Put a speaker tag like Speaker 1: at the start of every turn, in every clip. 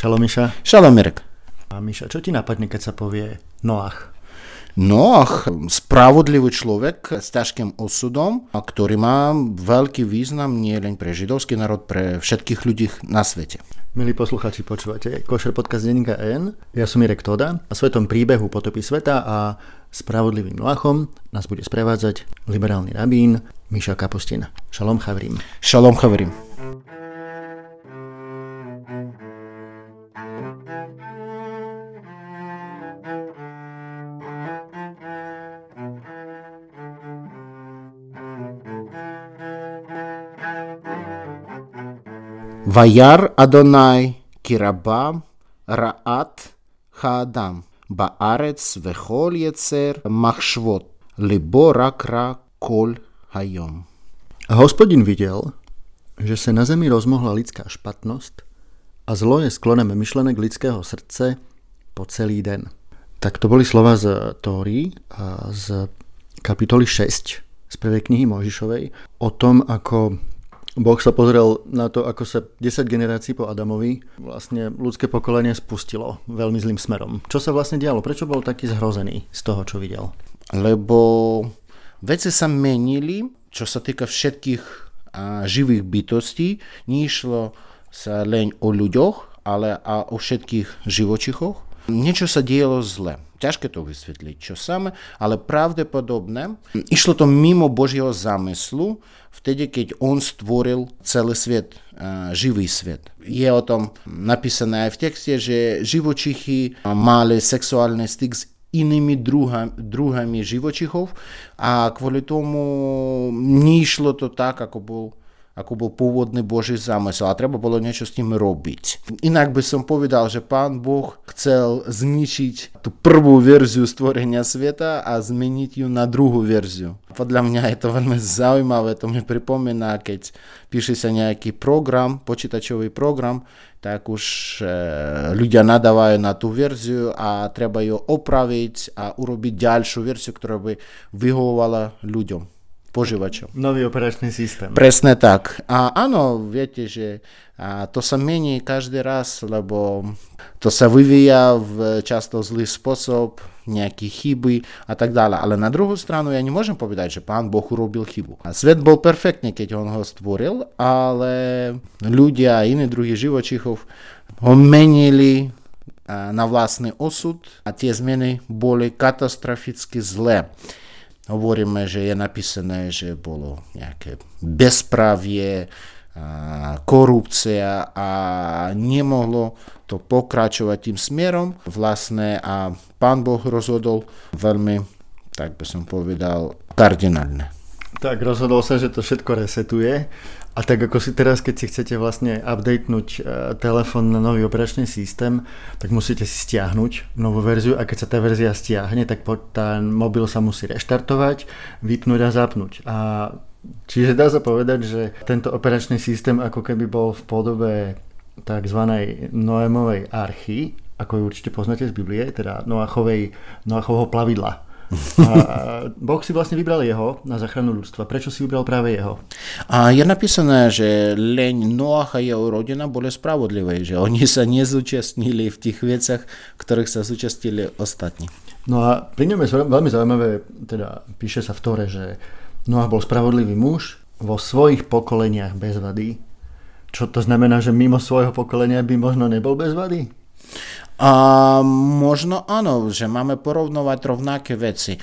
Speaker 1: Šalom Miša.
Speaker 2: Šalom Mirek.
Speaker 1: A Miša, čo ti napadne, keď sa povie Noach?
Speaker 2: Noach, spravodlivý človek s ťažkým osudom, ktorý má veľký význam nielen pre židovský národ, pre všetkých ľudí na svete.
Speaker 1: Milí poslucháči počúvate Košer podcast Denika N. Ja som Mirek Toda a svetom príbehu potopy sveta a spravodlivým Noachom nás bude sprevádzať liberálny rabín Miša Kapustin. Šalom Chavrim.
Speaker 2: Šalom Chavrim. Šalom Chavrim. אדוני כי רבה רעת האדם בארץ וכל יצר מחשבות, ליבו רק רע כל היום.
Speaker 1: A hospodin videl, že sa na zemi rozmohla lidská špatnosť a zlo je sklonem myšlenek lidského srdce po celý den. Tak to boli slova z Tóry a z kapitoly 6 z prvej knihy Mojžišovej o tom, ako Boh sa pozrel na to, ako sa 10 generácií po Adamovi vlastne ľudské pokolenie spustilo veľmi zlým smerom. Čo sa vlastne dialo? Prečo bol taký zhrozený z toho, čo videl?
Speaker 2: Lebo veci sa menili, čo sa týka všetkých živých bytostí. Nešlo sa len o ľuďoch, ale a o všetkých živočichoch. Niečo sa dielo zle. To vysvetliť, čo samé, ale pravdepodobne išlo to mimo Božieho zamyslu, vtedy, keď on stvoril celý svet, živý svet. Je o tom napísané aj v texte, že živočichy mali sexuálny styk s inými druhami, druhami živočichov a kvôli tomu nešlo to tak, ako bol ako bol pôvodný Boží zamysel a treba bolo niečo s tým robiť. Inak by som povedal, že pán Boh chcel zničiť tú prvú verziu stvorenia sveta a zmeniť ju na druhú verziu. Podľa mňa je to veľmi zaujímavé, to mi pripomína, keď píše sa nejaký program, počítačový program, tak už e, ľudia nadávajú na tú verziu a treba ju opraviť a urobiť ďalšiu verziu, ktorá by vyhovovala ľuďom požívačom.
Speaker 1: Nový operačný systém.
Speaker 2: Presne tak. A áno, viete, že to sa mení každý raz, lebo to sa vyvíja v často zlý spôsob, nejaké chyby a tak ďalej. Ale na druhú stranu ja nemôžem povedať, že pán Boh urobil chybu. A svet bol perfektný, keď on ho stvoril, ale ľudia a iní druhy živočichov ho menili na vlastný osud a tie zmeny boli katastroficky zlé hovoríme, že je napísané, že bolo nejaké bezpravie, korupcia a nemohlo to pokračovať tým smerom vlastne a pán Boh rozhodol veľmi, tak by som povedal, kardinálne.
Speaker 1: Tak rozhodol sa, že to všetko resetuje a tak ako si teraz, keď si chcete vlastne updatenúť uh, telefón na nový operačný systém, tak musíte si stiahnuť novú verziu a keď sa tá verzia stiahne, tak ten mobil sa musí reštartovať, vypnúť a zapnúť. A čiže dá sa povedať, že tento operačný systém ako keby bol v podobe tzv. Noémovej archy, ako ju určite poznáte z Biblie, teda Noachovej, Noachovho plavidla a boh si vlastne vybral jeho na záchranu ľudstva. Prečo si vybral práve jeho?
Speaker 2: A je napísané, že len Noach a jeho rodina boli spravodlivé, že oni sa nezúčastnili v tých veciach, ktorých sa zúčastnili ostatní.
Speaker 1: No a pri ňom je veľmi zaujímavé, teda píše sa v Tore, že Noach bol spravodlivý muž vo svojich pokoleniach bez vady. Čo to znamená, že mimo svojho pokolenia by možno nebol bez vady?
Speaker 2: A možno áno, že máme porovnovať rovnaké veci.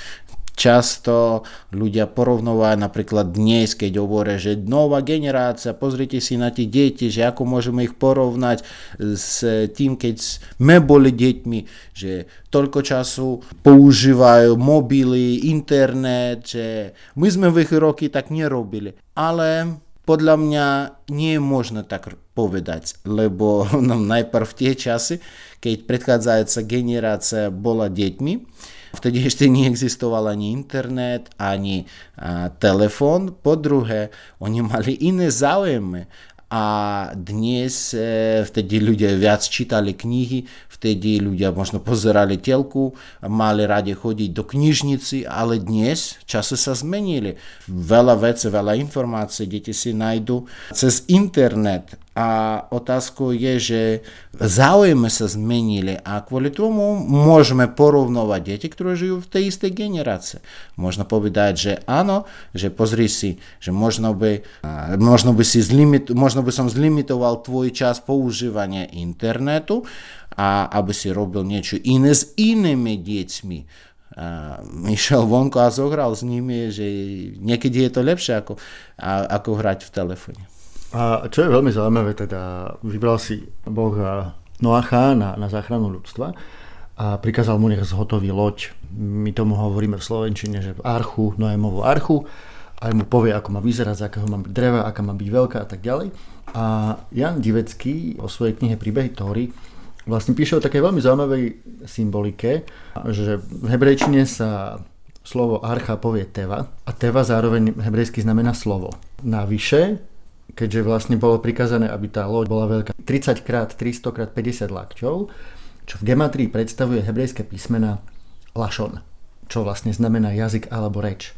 Speaker 2: Často ľudia porovnávajú napríklad dnes, keď hovoria, že nová generácia, pozrite si na tie deti, že ako môžeme ich porovnať s tým, keď sme boli deťmi, že toľko času používajú mobily, internet, že my sme v ich roky tak nerobili. Ale podľa mňa nie je možné tak povedať, lebo no, najprv tie časy, keď predchádzajúca generácia bola deťmi, vtedy ešte neexistoval ani internet, ani a, telefón. Po druhé, oni mali iné záujmy a dnes e, vtedy ľudia viac čítali knihy, vtedy ľudia možno pozerali telku, mali radi chodiť do knižnici, ale dnes časy sa zmenili. Veľa vecí, veľa informácií deti si nájdu cez internet A otázkou je, že záujmy sa zmenili a kvôli tomu môžeme porovnovať deti, ktoré žijú v tej istej generácii. Možno povedať, že áno, že pozri si, že možno by, možno by, si zlimit, možno by som zlimitoval tvoj čas používania internetu a aby si robil niečo iné s inými deťmi. A išiel vonku a zohral s nimi, že niekedy je to lepšie ako, ako hrať v telefóne.
Speaker 1: A čo je veľmi zaujímavé, teda vybral si Boh Noacha na, na záchranu ľudstva a prikázal mu nech zhotoví loď. My tomu hovoríme v Slovenčine, že archu, Noémovú archu, aj mu povie, ako má vyzerať, z akého má byť dreva, aká má byť veľká a tak ďalej. A Jan Divecký o svojej knihe Príbehy Tóry vlastne píše o takej veľmi zaujímavej symbolike, že v hebrejčine sa slovo archa povie teva a teva zároveň hebrejsky znamená slovo. Navyše keďže vlastne bolo prikazané, aby tá loď bola veľká 30 x 300 x 50 lakťov, čo v gematrii predstavuje hebrejské písmena lašon, čo vlastne znamená jazyk alebo reč.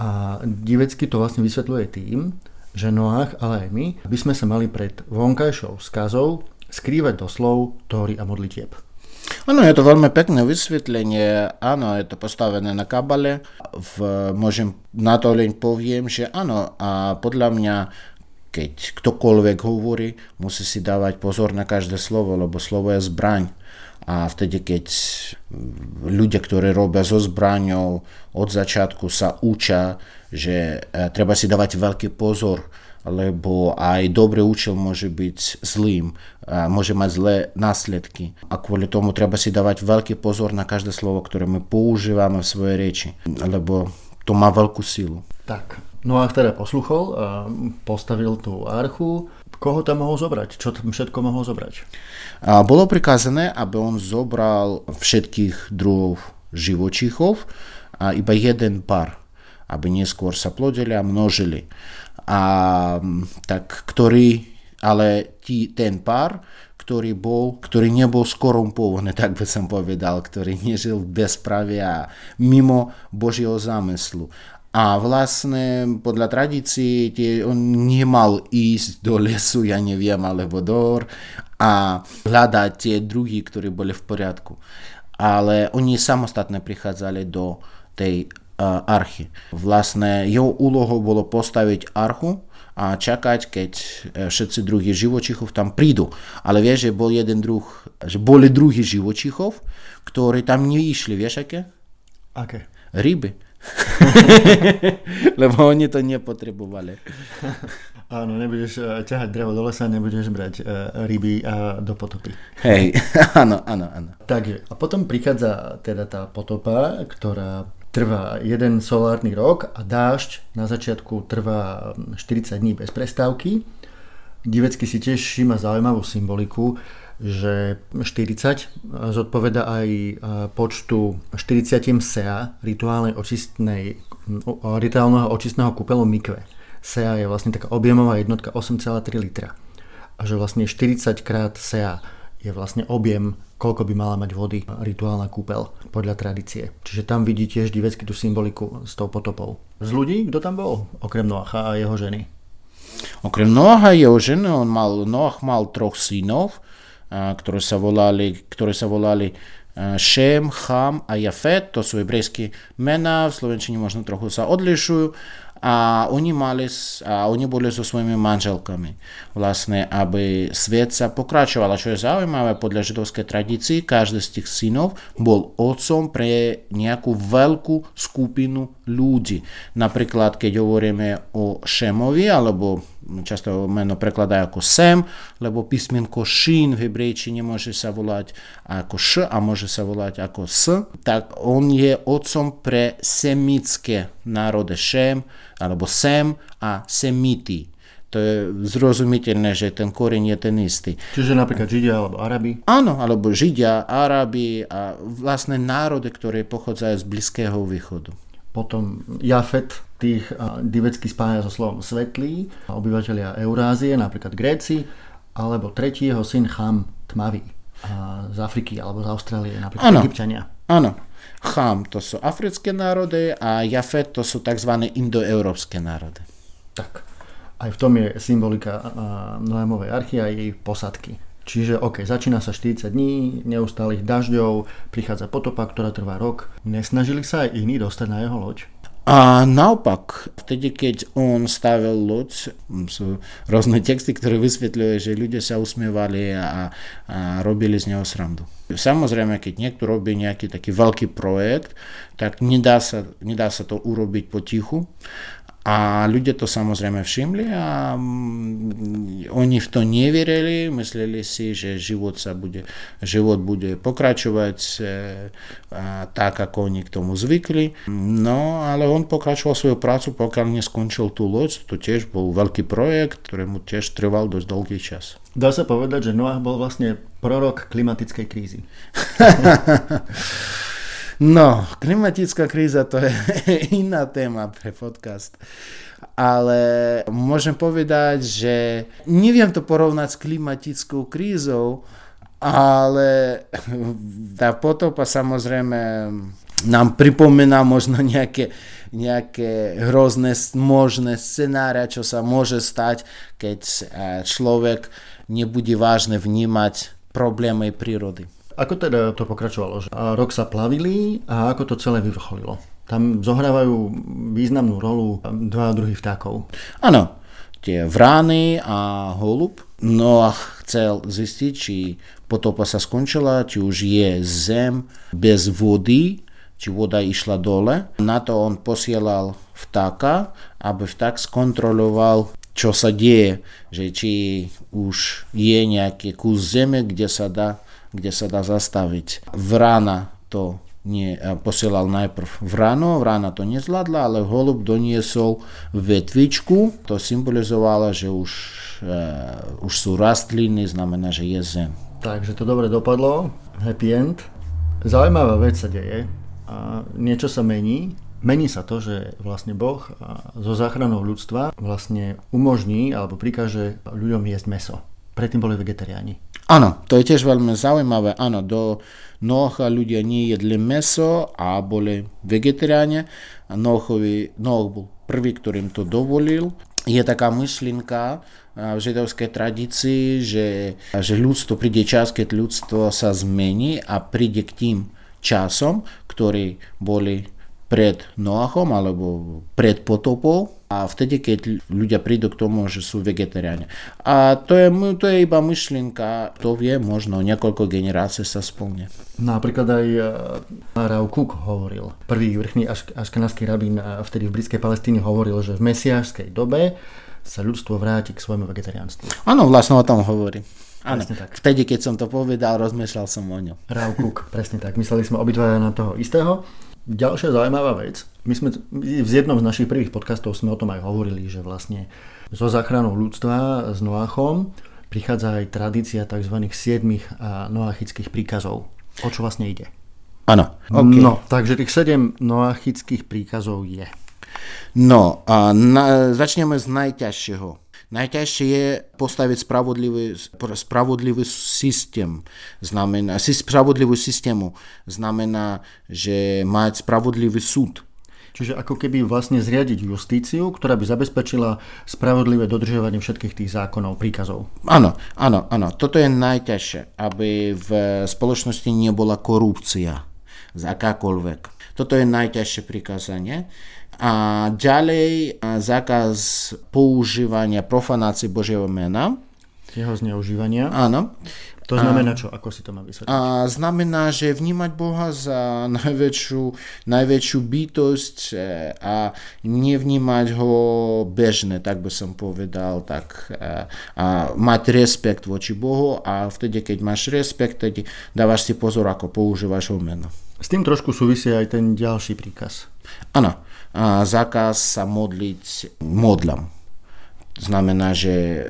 Speaker 1: A divecky to vlastne vysvetľuje tým, že Noach, ale aj my, by sme sa mali pred vonkajšou skazou skrývať do slov, tóry a modlitieb.
Speaker 2: Áno, je to veľmi pekné vysvetlenie. Áno, je to postavené na kabale. V, môžem na to len poviem, že áno, a podľa mňa keď ktokoľvek hovorí, musí si dávať pozor na každé slovo, lebo slovo je zbraň. A vtedy, keď ľudia, ktorí robia so zbraňou, od začiatku sa učia, že e, treba si dávať veľký pozor, lebo aj dobrý účel môže byť zlým, môže mať zlé následky. A kvôli tomu treba si dávať veľký pozor na každé slovo, ktoré my používame v svojej reči, lebo to má veľkú silu.
Speaker 1: Tak, Noach teda posluchol a postavil tú archu. Koho tam mohol zobrať? Čo tam všetko mohol zobrať?
Speaker 2: A bolo prikázané, aby on zobral všetkých druhov živočíchov a iba jeden pár, aby neskôr sa plodili a množili. A tak ktorý, ale tí, ten pár, ktorý bol, ktorý nebol skorumpovaný, tak by som povedal, ktorý nežil v bezpravie a mimo Božieho A vlastne podľa tradícií tie, on nemal ísť do lesu, ja neviem, alebo do a hľadať tie druhy, ktorí boli v poriadku. Ale oni samostatne prichádzali do tej uh, archy. Vlastne jeho úlohou bolo postaviť archu a čakať, keď všetci druhy živočichov tam prídu. Ale vieš, že bol jeden druh, že boli druhy živočichov, ktorí tam neišli, vieš aké?
Speaker 1: Aké?
Speaker 2: Ryby. Lebo oni to nepotrebovali.
Speaker 1: Áno, nebudeš eh, ťahať drevo do lesa, nebudeš brať uh, ryby a do potopy.
Speaker 2: Hej, áno, áno, áno.
Speaker 1: Takže, a potom prichádza teda tá potopa, ktorá trvá jeden solárny rok a dážď na začiatku trvá 40 hm, dní bez prestávky. Divecky si tiež všíma zaujímavú symboliku, že 40 zodpoveda aj e, počtu 40 SEA rituálnej očistnej, rituálneho očistného kúpelu mikve. SEA je vlastne taká objemová jednotka 8,3 litra. A že vlastne 40 krát SEA je vlastne objem, koľko by mala mať vody rituálna kúpel podľa tradície. Čiže tam vidí tiež divecky tú symboliku s tou potopou. Z ľudí, kto tam bol? Okrem Noacha a jeho ženy.
Speaker 2: Okrem Noacha a jeho ženy, on mal, Noach mal troch synov, ktoré sa volali, ktoré sa volali Cham a Jafet, to sú hebrejské mená, v Slovenčine možno trochu sa odlišujú a oni, mali, a oni boli so svojimi manželkami. Vlastne, aby svet sa pokračoval. A čo je zaujímavé, podľa židovskej tradícii, každý z tých synov bol otcom pre nejakú veľkú skupinu ľudí. Napríklad, keď hovoríme o Šemovi, alebo prekladajú ako Sem, lebo písmenko Šín v hebrejčine môže sa volať ako Š a môže sa volať ako S, tak on je otcom pre semické národy Šem, alebo Sem a Semiti. To je zrozumiteľné, že ten koreň je ten istý.
Speaker 1: Čiže napríklad Židia alebo Arabi?
Speaker 2: Áno, alebo Židia, Arabi a vlastne národy, ktoré pochádzajú z Blízkeho východu.
Speaker 1: Potom Jafet tých divecky spája so slovom svetlý, obyvateľia Eurázie, napríklad Gréci, alebo tretí jeho syn Cham, tmavý, z Afriky alebo z Austrálie, napríklad ano, Egyptiania.
Speaker 2: Áno, Chám to sú africké národy a Jafet to sú tzv. indoeurópske národy.
Speaker 1: Tak. Aj v tom je symbolika Noémovej archy a jej posadky. Čiže OK, začína sa 40 dní, neustálých dažďov, prichádza potopa, ktorá trvá rok. Nesnažili sa aj iní dostať na jeho loď?
Speaker 2: A naopak, vtedy, keď on stavil loď, sú rôzne texty, ktoré vysvetľujú, že ľudia sa usmievali a, a robili z neho srandu. Samozrejme, keď niekto robí nejaký taký veľký projekt, tak nedá sa, nedá sa to urobiť potichu. A ľudia to samozrejme všimli a mm, oni v to neverili, mysleli si, že život, sa bude, život bude pokračovať e, tak, ako oni k tomu zvykli. No, ale on pokračoval svoju prácu, pokiaľ neskončil tú loď. To tiež bol veľký projekt, ktorému tiež trval dosť dlhý čas.
Speaker 1: Dá sa povedať, že Noah bol vlastne prorok klimatickej krízy.
Speaker 2: No, klimatická kríza to je iná téma pre podcast. Ale môžem povedať, že neviem to porovnať s klimatickou krízou, ale tá potopa samozrejme nám pripomína možno nejaké, nejaké hrozné možné scenáre, čo sa môže stať, keď človek nebude vážne vnímať problémy prírody.
Speaker 1: Ako teda to pokračovalo? Že rok sa plavili a ako to celé vyvrcholilo? Tam zohrávajú významnú rolu dva druhy vtákov.
Speaker 2: Áno, tie vrány a holub. No a chcel zistiť, či potopa sa skončila, či už je zem bez vody, či voda išla dole. Na to on posielal vtáka, aby vták skontroloval, čo sa deje, že či už je nejaký kus zeme, kde sa dá kde sa dá zastaviť. Vrana to nie, posielal najprv vrano, vrana to nezvládla, ale holub doniesol vetvičku, to symbolizovalo, že už, uh, už sú rastliny, znamená, že je zem.
Speaker 1: Takže to dobre dopadlo, happy end. Zaujímavá vec sa deje, a niečo sa mení, Mení sa to, že vlastne Boh zo záchranou ľudstva vlastne umožní alebo prikáže ľuďom jesť meso. Predtým boli vegetariáni.
Speaker 2: Áno, to je tiež veľmi zaujímavé. Áno, do Noha ľudia nejedli meso a boli vegetariáni. Nohovi, Noh bol prvý, ktorým to dovolil. Je taká myšlienka v židovskej tradícii, že, že ľudstvo príde čas, keď ľudstvo sa zmení a príde k tým časom, ktorí boli pred Noachom alebo pred potopou a vtedy, keď ľudia prídu k tomu, že sú vegetariáni. A to je, to je iba myšlienka, to vie, možno niekoľko generácií sa splne.
Speaker 1: Napríklad aj e, Rav Kuk hovoril, prvý vrchný aškenársky rabín vtedy v britskej Palestíne hovoril, že v mesiášskej dobe sa ľudstvo vráti k svojmu vegetariánstvu.
Speaker 2: Áno, vlastne o tom hovorí. Áno, tak. vtedy, keď som to povedal, rozmýšľal som o ňom.
Speaker 1: Rav Kuk, presne tak. Mysleli sme obidvaja na toho istého. Ďalšia zaujímavá vec, my sme v jednom z našich prvých podcastov sme o tom aj hovorili, že vlastne so záchranou ľudstva s Noachom prichádza aj tradícia tzv. siedmých noachických príkazov. O čo vlastne ide?
Speaker 2: Áno.
Speaker 1: Okay. No, takže tých sedem noachických príkazov je.
Speaker 2: No, a na, začneme z najťažšieho. Najťažšie je postaviť spravodlivý, spravodlivý systém. Znamená, spravodlivú systému znamená, že mať spravodlivý súd.
Speaker 1: Čiže ako keby vlastne zriadiť justíciu, ktorá by zabezpečila spravodlivé dodržovanie všetkých tých zákonov, príkazov.
Speaker 2: Áno, áno, áno. Toto je najťažšie, aby v spoločnosti nebola korupcia z akákoľvek. Toto je najťažšie prikázanie. A ďalej zákaz používania profanácie Božieho mena.
Speaker 1: Jeho zneužívania.
Speaker 2: Áno.
Speaker 1: To znamená čo? Ako si to má vysvetliť?
Speaker 2: A znamená, že vnímať Boha za najväčšiu, najväčšiu bytosť e, a nevnímať ho bežne, tak by som povedal, tak e, a mať rešpekt voči Bohu a vtedy, keď máš rešpekt, tedy dávaš si pozor, ako používaš ho meno.
Speaker 1: S tým trošku súvisí aj ten ďalší príkaz.
Speaker 2: Áno zákaz sa modliť modlom. Znamená, že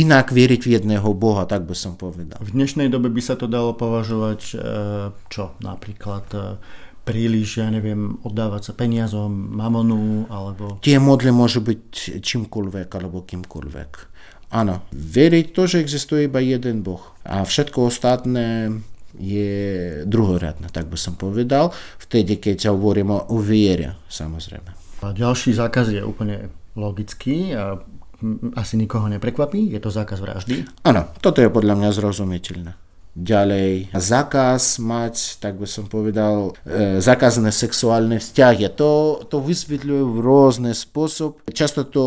Speaker 2: inak veriť v jedného Boha, tak by som povedal.
Speaker 1: V dnešnej dobe by sa to dalo považovať e, čo? Napríklad e, príliš, ja neviem, oddávať sa peniazom, mamonu, alebo...
Speaker 2: Tie modly môžu byť čímkoľvek, alebo kýmkoľvek. Áno, veriť to, že existuje iba jeden Boh. A všetko ostatné je druhoradná, tak by som povedal, vtedy, keď hovoríme o viere, samozrejme.
Speaker 1: A ďalší zákaz je úplne logický a asi nikoho neprekvapí, je to zákaz vraždy.
Speaker 2: Áno, toto je podľa mňa zrozumiteľné. Ďalej, zákaz mať, tak by som povedal, e, zakázané sexuálne vzťahy. To, to vysvetľujú v rôzny spôsob. Často to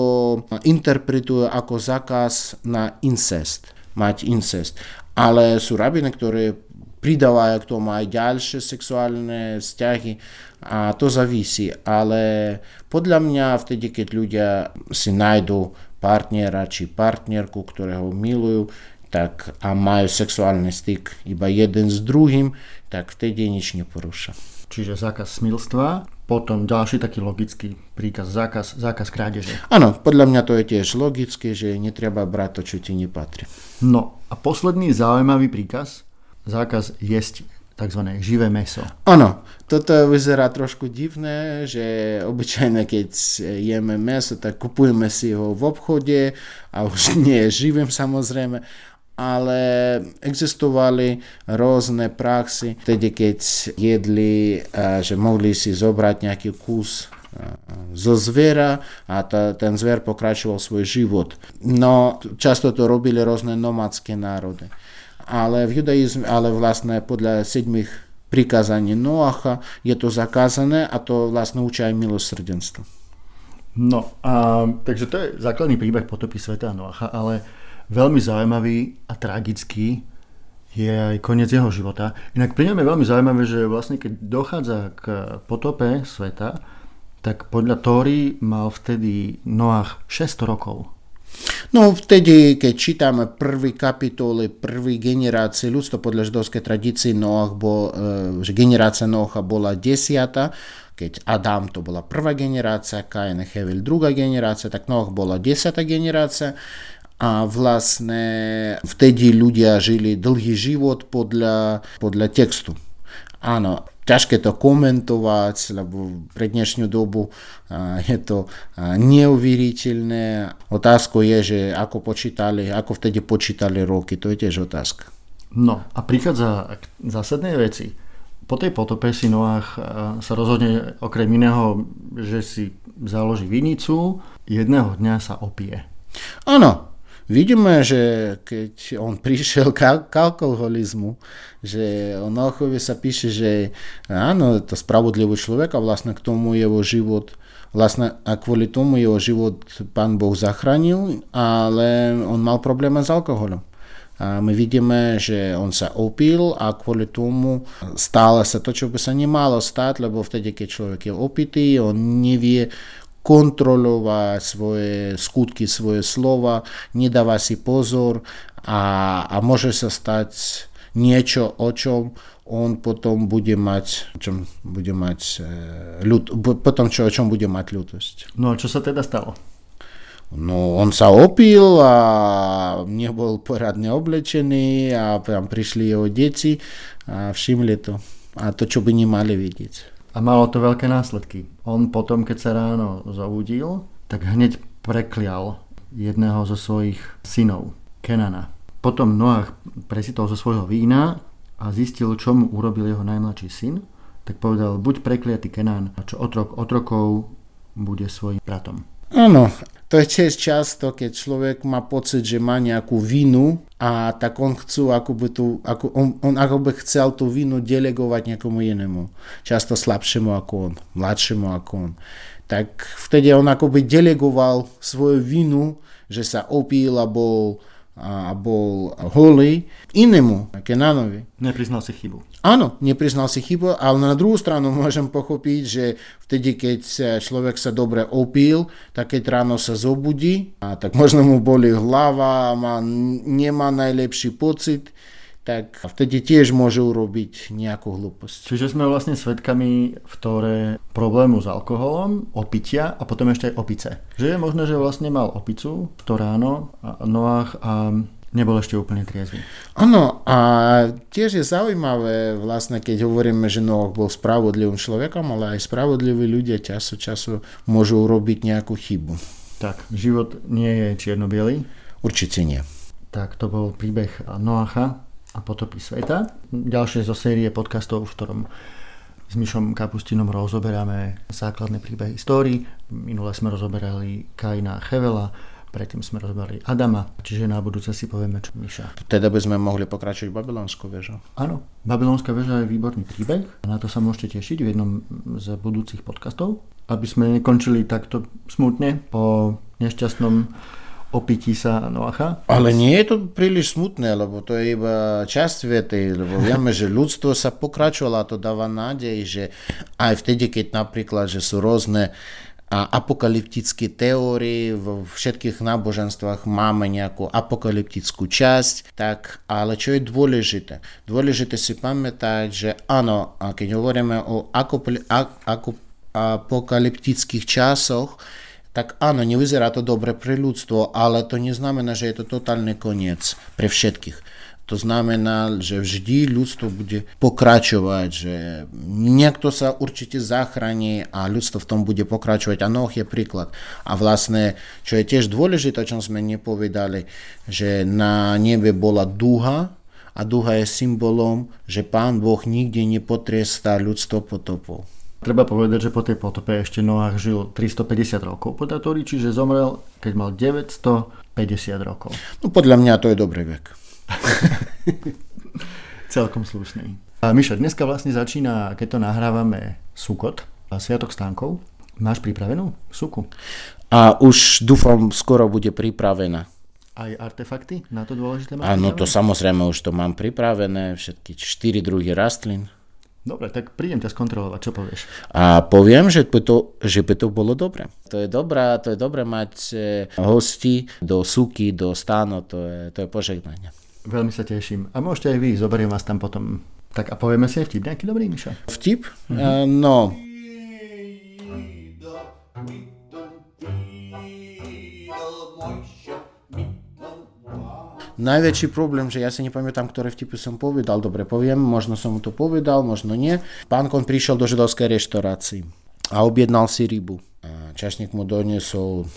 Speaker 2: interpretujú ako zákaz na incest, mať incest. Ale sú rabiny, ktoré pridávajú k tomu aj ďalšie sexuálne vzťahy a to závisí. Ale podľa mňa vtedy, keď ľudia si nájdú partnera či partnerku, ktorého milujú, tak a majú sexuálny styk iba jeden s druhým, tak vtedy nič neporúša.
Speaker 1: Čiže zákaz smilstva, potom ďalší taký logický príkaz, zákaz, zákaz krádeže.
Speaker 2: Áno, podľa mňa to je tiež logické, že netreba brať to, čo ti nepatrí.
Speaker 1: No a posledný zaujímavý príkaz, zákaz jesť tzv. živé meso.
Speaker 2: Áno, toto vyzerá trošku divné, že obyčajne keď jeme meso, tak kupujeme si ho v obchode a už nie živým samozrejme, ale existovali rôzne praxi, vtedy keď jedli, že mohli si zobrať nejaký kus zo zviera a ta, ten zver pokračoval svoj život. No často to robili rôzne nomadské národy. Ale v judaizme, ale vlastne podľa sedmých prikázaní Noacha je to zakázané a to vlastne učí aj milosrdenstvo.
Speaker 1: No a takže to je základný príbeh potopy sveta Noacha, ale veľmi zaujímavý a tragický je aj koniec jeho života. Inak pri ňom je veľmi zaujímavé, že vlastne keď dochádza k potope sveta, tak podľa Tóry mal vtedy Noach 600 rokov.
Speaker 2: No vtedy, keď čítame prvý kapitoly, prvý generácie ľudstva podľa židovskej tradície, Noach bol, e, že generácia Noacha bola desiata, keď Adam to bola prvá generácia, Kain a Hevel druhá generácia, tak Noach bola desiata generácia a vlastne vtedy ľudia žili dlhý život podľa, podľa textu. Áno, ťažké to komentovať, lebo pre dnešnú dobu je to neuveriteľné. Otázka je, že ako počítali, ako vtedy počítali roky, to je tiež otázka.
Speaker 1: No a prichádza k zásadnej veci. Po tej potope si Noach sa rozhodne okrem iného, že si založí vinicu, jedného dňa sa opije.
Speaker 2: Áno, Vidíme, že keď on prišiel k, alkoholizmu, že o Noachovi sa píše, že áno, to spravodlivý človek a vlastne k tomu jeho život vlastne a kvôli tomu jeho život pán Boh zachránil, ale on mal problémy s alkoholom. A my vidíme, že on sa opil a kvôli tomu stále sa to, čo by sa nemalo stať, lebo vtedy, keď človek je opitý, on nevie kontrolovať svoje skutky, svoje slova, nedáva si pozor a, a môže sa stať niečo, o čom on potom bude mať, čom bude mať ľud, potom čo, o čom bude mať ľudosť.
Speaker 1: No a čo sa teda stalo?
Speaker 2: No, on sa opil a nebol poradne oblečený a tam prišli jeho deti a všimli to. A to, čo by nemali vidieť.
Speaker 1: A malo to veľké následky. On potom, keď sa ráno zobudil, tak hneď preklial jedného zo svojich synov, Kenana. Potom Noach presitol zo svojho vína a zistil, čo mu urobil jeho najmladší syn, tak povedal, buď prekliatý Kenan, a čo otrok otrokov bude svojim bratom.
Speaker 2: Áno, to je tiež často, keď človek má pocit, že má nejakú vinu a tak on chcú, ako by tu, ako on, on ako by chcel tú vinu delegovať nejakomu inému. Často slabšiemu ako on, mladšiemu ako on. Tak vtedy on ako by delegoval svoju vinu, že sa opil a bol a bol holý inému, Kenanovi.
Speaker 1: Nepriznal si chybu.
Speaker 2: Áno, nepriznal si chybu, ale na druhú stranu môžem pochopiť, že vtedy, keď človek sa dobre opil, tak keď ráno sa zobudí, a tak možno mu boli hlava má, nemá najlepší pocit, tak vtedy tiež môže urobiť nejakú hlúposť.
Speaker 1: Čiže sme vlastne svedkami v tore problému s alkoholom, opitia a potom ešte aj opice. Že je možné, že vlastne mal opicu v to ráno a Noach a nebol ešte úplne triezvy.
Speaker 2: Áno, a tiež je zaujímavé vlastne, keď hovoríme, že Noach bol spravodlivým človekom, ale aj spravodliví ľudia času času môžu urobiť nejakú chybu.
Speaker 1: Tak, život nie je čierno
Speaker 2: Určite nie.
Speaker 1: Tak to bol príbeh Noacha a potopy sveta. Ďalšie zo série podcastov, v ktorom s Myšom Kapustinom rozoberáme základné príbehy histórii. Minule sme rozoberali Kaina Chevela, predtým sme rozbrali Adama, čiže na budúce si povieme, čo Miša.
Speaker 2: Teda by sme mohli pokračovať Babylonskou väžou.
Speaker 1: Áno, Babylonská väža je výborný príbeh. Na to sa môžete tešiť v jednom z budúcich podcastov. Aby sme nekončili takto smutne po nešťastnom opití sa Noacha.
Speaker 2: Ale nie je to príliš smutné, lebo to je iba časť vety, lebo vieme, že ľudstvo sa pokračovalo a to dáva nádej, že aj vtedy, keď napríklad, že sú rôzne apokalyptické teórie, vo všetkých náboženstvách máme nejakú apokalyptickú časť, tak ale čo je dôležité? Dôležité si pamätať, že áno, keď hovoríme o apokalyptických časoch, tak áno, nevyzerá to dobre pre ľudstvo, ale to neznamená, že je to totálny koniec pre všetkých. To znamená, že vždy ľudstvo bude pokračovať, že niekto sa určite zachráni a ľudstvo v tom bude pokračovať. A Noh je príklad. A vlastne, čo je tiež dôležité, čo sme nepovedali, že na nebe bola duha a duha je symbolom, že Pán Boh nikde nepotrestá ľudstvo potopou.
Speaker 1: Treba povedať, že po tej potope ešte Noach žil 350 rokov podľa Tóry, čiže zomrel, keď mal 950 rokov.
Speaker 2: No podľa mňa to je dobrý vek.
Speaker 1: Celkom slušný. A Miša, dneska vlastne začína, keď to nahrávame, Sukot, Sviatok stánkov. Máš pripravenú suku?
Speaker 2: A už dúfam, skoro bude pripravená.
Speaker 1: Aj artefakty na to dôležité
Speaker 2: máš Áno, to samozrejme už to mám pripravené, všetky čtyri druhy rastlín.
Speaker 1: Dobre, tak prídem ťa skontrolovať, čo povieš?
Speaker 2: A poviem, že by to, že by to bolo dobre. To je dobré, to je dobré mať e, hosti do suky, do stáno, to je, to je požehnanie.
Speaker 1: Veľmi sa teším. A môžete aj vy, zoberiem vás tam potom. Tak a povieme si aj vtip, nejaký dobrý, Miša?
Speaker 2: Vtip? Mhm. Uh, no. Najväčší problém, že ja si nepamätám, ktoré vtipy som povedal. Dobre, poviem, možno som mu to povedal, možno nie. Pán Kon prišiel do židovskej reštaurácii a objednal si rybu. Čašník mu doniesol,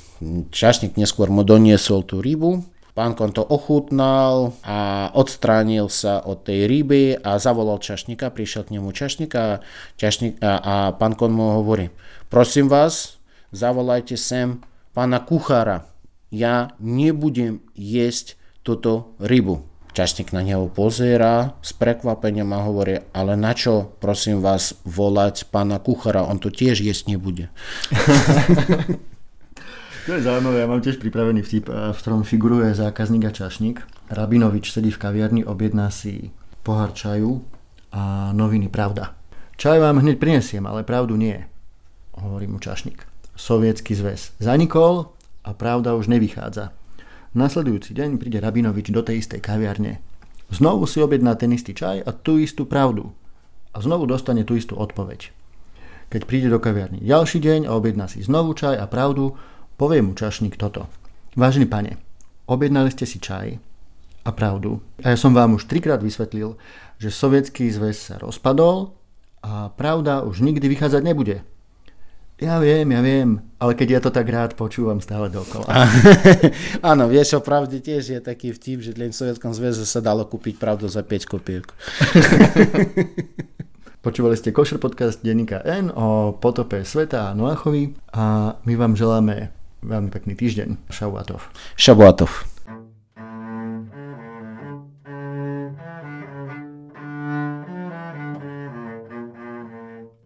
Speaker 2: čašník neskôr mu doniesol tú rybu Pán Kon to ochutnal a odstránil sa od tej ryby a zavolal čašníka, prišiel k nemu čašník a, čašník, a, a pán Kon mu hovorí, prosím vás, zavolajte sem pána kuchára, ja nebudem jesť túto rybu. Čašník na neho pozera s prekvapením a hovorí, ale na čo, prosím vás, volať pána kuchára, on to tiež jesť nebude.
Speaker 1: To je zaujímavé, ja mám tiež pripravený vtip, v ktorom figuruje zákazník a čašník. Rabinovič sedí v kaviarni, objedná si pohár čaju a noviny Pravda. Čaj vám hneď prinesiem, ale pravdu nie, hovorí mu čašník. Sovietský zväz zanikol a pravda už nevychádza. Nasledujúci deň príde Rabinovič do tej istej kaviarne. Znovu si objedná ten istý čaj a tú istú pravdu. A znovu dostane tú istú odpoveď. Keď príde do kaviarny ďalší deň a objedná si znovu čaj a pravdu, Povie mu čašník toto. Vážený pane, objednali ste si čaj a pravdu. A ja som vám už trikrát vysvetlil, že sovietský zväz sa rozpadol a pravda už nikdy vychádzať nebude. Ja viem, ja viem, ale keď ja to tak rád počúvam stále dokola.
Speaker 2: Áno, vieš o pravde tiež je taký vtip, že len v Sovietskom zväze sa dalo kúpiť pravdu za 5 kopiek.
Speaker 1: Počúvali ste Košer podcast denníka N o potope sveta a Noachovi a my vám želáme Veľmi pekný týždeň. Šabuatov.
Speaker 2: Šabuatov.